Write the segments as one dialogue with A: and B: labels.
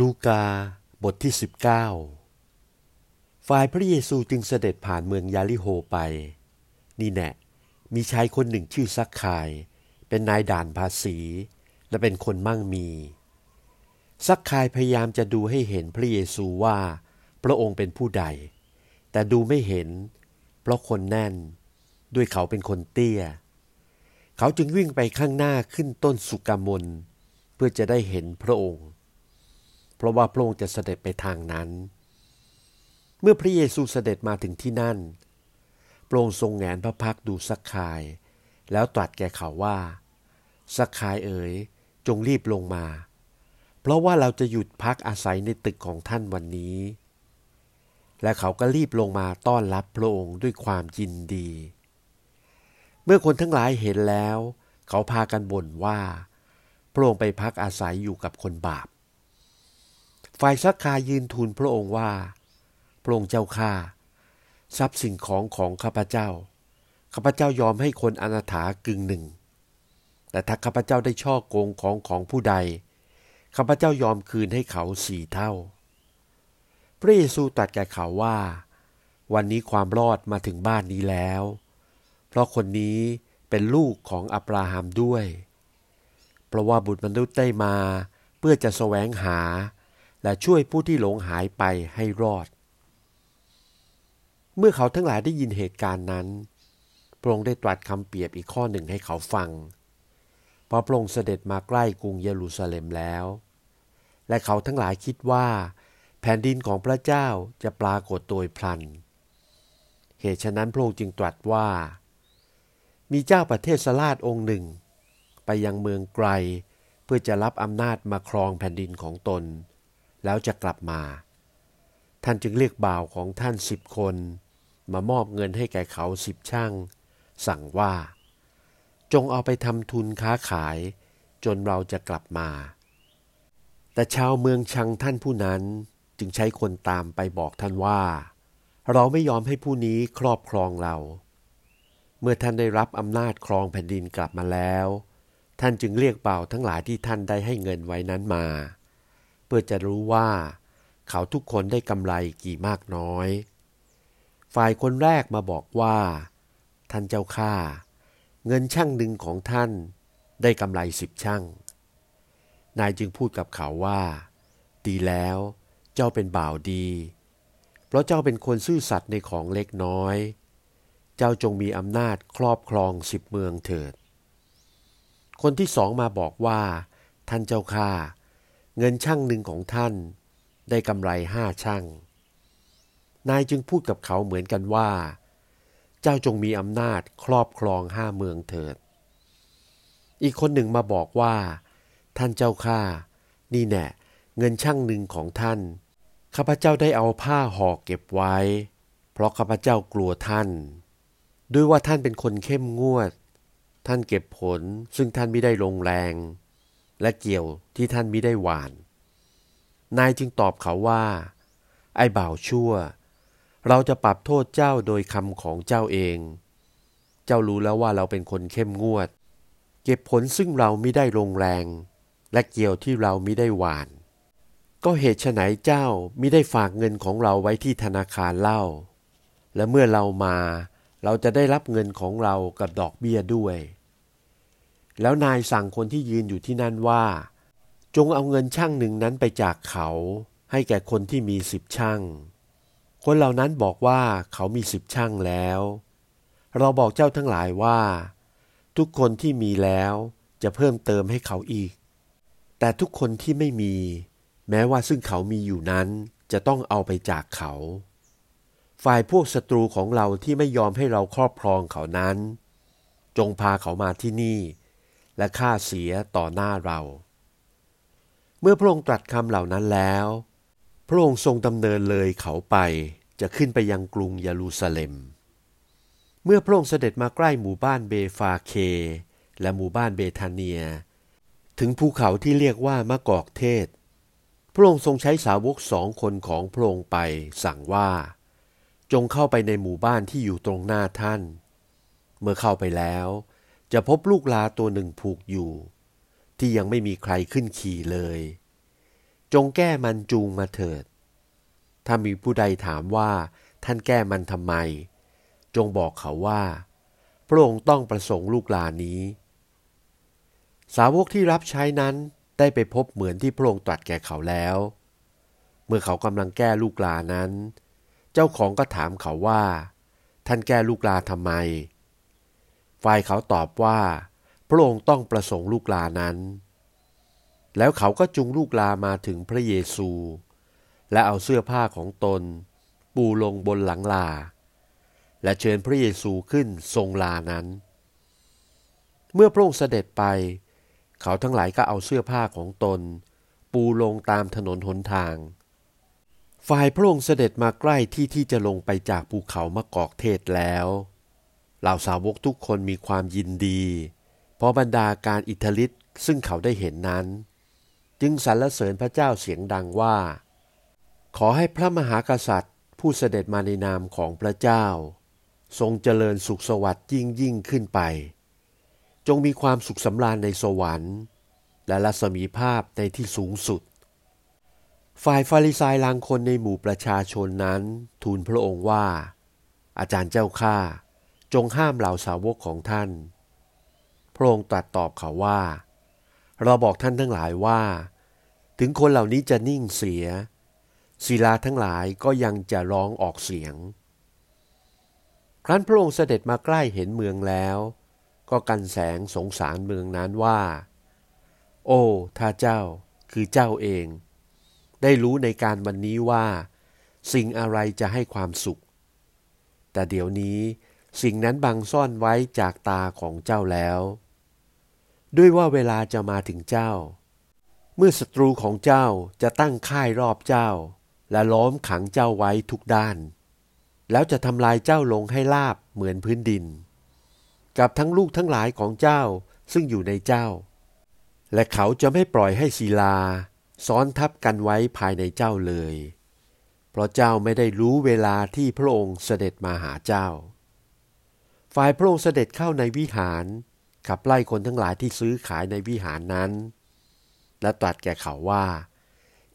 A: ลูกา บทที่ 19 ฝ่ายพระเยซูจึงเสด็จผ่านเมืองยาลิโฮไป นี่แน่มีชายคนหนึ่งชื่อซักคาย เป็นนายด่านภาษี และเป็นคนมั่งมี ซักคายพยายามจะดูให้เห็นพระเยซูว่า พระองค์เป็นผู้ใด แต่ดูไม่เห็น เพราะคนแน่น ด้วยเขาเป็นคนเตี้ย เขาจึงวิ่งไปข้างหน้าขึ้นต้นสุกามนเพื่อจะได้เห็นพระองค์ เพราะว่าพระองค์จะเสด็จไปทางนั้น เมื่อพระเยซูเสด็จมาถึงที่นั่น พระองค์ทรงแงนพระพักดูสักคาย แล้วตรัสแก่เขาว่า สักคายเอ๋ย จงรีบลงมา เพราะว่าเราจะหยุดพักอาศัยในตึกของท่านวันนี้ และเขาก็รีบลงมาต้อนรับพระองค์ด้วยความยินดี เมื่อคนทั้งหลายเห็นแล้ว เขาพากันบ่นว่าพระองค์ไปพักอาศัยอยู่กับคนบาป ฝ่ายซักคายืนทูลพระองค์ว่า พระองค์เจ้าข้าทรัพย์สิ่งของของข้าพเจ้า ข้าพเจ้ายอมให้คนอนาถากึ่งหนึ่ง แต่ถ้าข้าพเจ้าได้ช่อโกงของของผู้ใด ข้าพเจ้ายอมคืนให้เขาสี่เท่า พระเยซูตรัสแก่เขาว่า วันนี้ความรอดมาถึงบ้านนี้แล้ว เพราะคนนี้เป็นลูกของอับราฮัมด้วย เพราะว่าบุตรมนุษย์ได้มาเพื่อจะแสวงหา และช่วยผู้ที่หลงหายไปให้รอด เมื่อเขาทั้งหลายได้ยินเหตุการณ์นั้น พระองค์ได้ตรัสคำเปรียบอีกข้อหนึ่งให้เขาฟัง เพราะพระองค์เสด็จมาใกล้กรุงเยรูซาเล็มแล้ว และเขาทั้งหลายคิดว่า แผ่นดินของพระเจ้าจะปรากฏโดยพลัน เหตุฉะนั้นพระองค์จึงตรัสว่า มีเจ้าประเทศสลาดองค์หนึ่ง ไปยังเมืองไกลเพื่อจะรับอำนาจมาครองแผ่นดินของตน แล้วจะกลับมา ท่านจึงเรียกบ่าวของท่านสิบคน มามอบเงินให้แก่เขาสิบช่าง สั่งว่า จงเอาไปทำทุนค้าขาย จนเราจะกลับมา แต่ชาวเมืองชังท่านผู้นั้นจึงใช้คนตามไปบอกท่านว่า เราไม่ยอมให้ผู้นี้ครอบครองเรา เมื่อท่านได้รับอำนาจครองแผ่นดินกลับมาแล้ว ท่านจึงเรียกบ่าวทั้งหลายที่ท่านได้ให้เงินไว้นั้นมา พื่อจะรู้ว่า เขาทุกคนได้กำไรกี่มากน้อย ฝ่ายคนแรกมาบอกว่า ท่านเจ้าข้าเงินช่างหนึ่งของท่านได้กำไรสิบช่างนายจึงพูดกับเขาว่า ดีแล้ว เจ้าเป็นบ่าวดี เพราะเจ้าเป็นคนซื่อสัตย์ในของเล็กน้อย เจ้าจงมีอำนาจครอบครองสิบเมืองเถิด คนที่สองมาบอกว่า ท่านเจ้าข้า เงินช่างหนึ่งของท่านได้กำไรห้าช่าง นายจึงพูดกับเขาเหมือนกันว่า เจ้าจงมีอำนาจครอบครองห้าเมืองเถิด อีกคนหนึ่งมาบอกว่า ท่านเจ้าข้านี่แน่เงินช่างหนึ่งของท่าน ข้าพเจ้าได้เอาผ้าห่อเก็บไว้ เพราะข้าพเจ้ากลัวท่าน ด้วยว่าท่านเป็นคนเข้มงวด ท่านเก็บผลซึ่งท่านไม่ได้ลงแรง และเกี่ยวที่ท่านมิได้หวาน นายจึงตอบเขาว่า ไอ้บ่าวชั่ว เราจะปรับโทษเจ้าโดยคำของเจ้าเอง เจ้ารู้แล้วว่าเราเป็นคนเข้มงวด เก็บผลซึ่งเราไม่ได้ลงแรง และเกี่ยวที่เราไม่ได้หวาน ก็เหตุไฉนเจ้ามิได้ฝากเงินของเราไว้ที่ธนาคารเล่า และเมื่อเรามา เราจะได้รับเงินของเรากับดอกเบี้ยด้วย แล้วนายสั่งคนที่ยืนอยู่ที่นั่นว่า จงเอาเงินช่างหนึ่งนั้นไปจากเขา ให้แก่คนที่มีสิบช่าง คนเหล่านั้นบอกว่าเขามีสิบช่างแล้ว เราบอกเจ้าทั้งหลายว่า ทุกคนที่มีแล้วจะเพิ่มเติมให้เขาอีก แต่ทุกคนที่ไม่มี แม้ว่าซึ่งเขามีอยู่นั้นจะต้องเอาไปจากเขา ฝ่ายพวกศัตรูของเราที่ไม่ยอมให้เราครอบครองเขานั้น จงพาเขามาที่นี่ และค่าเสียต่อหน้าเรา เมื่อพระองค์ตรัสคำเหล่านั้นแล้ว พระองค์ทรงดำเนินเลยเขาไปจะขึ้นไปยังกรุงเยรูซาเล็ม เมื่อพระองค์เสด็จมาใกล้หมู่บ้านเบฟาเค และหมู่บ้านเบธาเนีย ถึงภูเขาที่เรียกว่ามะกอกเทศ พระองค์ทรงใช้สาวกสองคนของพระองค์ไปสั่งว่า จงเข้าไปในหมู่บ้านที่อยู่ตรงหน้าท่าน เมื่อเข้าไปแล้ว จะพบลูกลาตัวหนึ่งผูกอยู่ ที่ยังไม่มีใครขึ้นขี่เลย จงแก้มันจูงมาเถิด ถ้ามีผู้ใดถามว่าท่านแก้มันทำไม จงบอกเขาว่า พระองค์ต้องประสงค์ลูกลานนี้ สาวกที่รับใช้นั้นได้ไปพบเหมือนที่พระองค์ตรัสแก่เขาแล้ว เมื่อเขากำลังแก้ลูกลานั้น เจ้าของก็ถามเขาว่า ท่านแก้ลูกลาทำไม ฝ่ายเขาตอบว่า พระองค์ต้องประสงค์ลูกลานั้น แล้วเขาก็จุงลูกลามาถึงพระเยซู และเอาเสื้อผ้าของตน ปูลงบนหลังลา และเชิญพระเยซูขึ้นทรงลานั้น เมื่อพระองค์เสด็จไป เขาทั้งหลายก็เอาเสื้อผ้าของตน ปูลงตามถนนหนทางฝ่ายพระองค์เสด็จมาใกล้ที่ที่จะลงไปจากภูเขามะกอกเทศแล้ว เหล่าสาวกทุกคนมีความยินดี เพราะบรรดาการอิทธิฤทธิ์ซึ่งเขาได้เห็นนั้น จึงสรรเสริญพระเจ้าเสียงดังว่า ขอให้พระมหากษัตริย์ ผู้เสด็จมาในนามของพระเจ้า ทรงเจริญสุขสวัสดิ์ยิ่งยิ่งขึ้นไป จงมีความสุขสำราญในสวรรค์ และรัศมีภาพในที่สูงสุด ฝ่ายฟาริสายลางคนในหมู่ประชาชนนั้น ทูลพระองค์ว่า อาจารย์เจ้าข้า จงห้ามเหล่าสาวกของท่าน พระองค์ตรัสตอบเขาว่า เราบอกท่านทั้งหลายว่า ถึงคนเหล่านี้จะนิ่งเสีย ศิลาทั้งหลายก็ยังจะร้องออกเสียง ครั้นพระองค์เสด็จมาใกล้เห็นเมืองแล้ว ก็กันแสงสงสารเมืองนั้นว่า โอ้ถ้าเจ้าคือเจ้าเอง ได้รู้ในการวันนี้ว่า สิ่งอะไรจะให้ความสุข แต่เดี๋ยวนี้ สิ่งนั้นบังซ่อนไว้จากตาของเจ้าแล้ว ด้วยว่าเวลาจะมาถึงเจ้า เมื่อศัตรูของเจ้าจะตั้งค่ายรอบเจ้า และล้อมขังเจ้าไว้ทุกด้าน แล้วจะทำลายเจ้าลงให้ลาบเหมือนพื้นดิน กับทั้งลูกทั้งหลายของเจ้าซึ่งอยู่ในเจ้า และเขาจะไม่ปล่อยให้ศิลา ซ้อนทับกันไว้ภายในเจ้าเลย เพราะเจ้าไม่ได้รู้เวลาที่พระองค์เสด็จมาหาเจ้า ฝ่ายพระองค์เสด็จเข้าในวิหาร ขับไล่คนทั้งหลายที่ซื้อขายในวิหารนั้น และตรัสแก่เขาว่า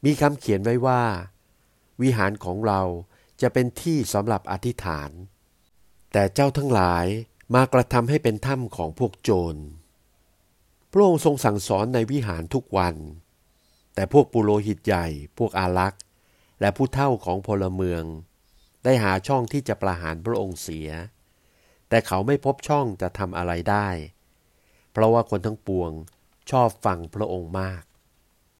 A: มีคำเขียนไว้ว่า วิหารของเราจะเป็นที่สำหรับอธิษฐาน แต่เจ้าทั้งหลายมากระทำให้เป็นถ้ำของพวกโจร พระองค์ทรงสั่งสอนในวิหารทุกวัน แต่พวกปุโรหิตใหญ่ พวกอารักษ์ และผู้เท่าของพลเมือง ได้หาช่องที่จะประหารพระองค์เสีย แต่เขาไม่พบช่องจะทำอะไรได้ เพราะว่าคนทั้งปวงชอบฟังพระองค์มาก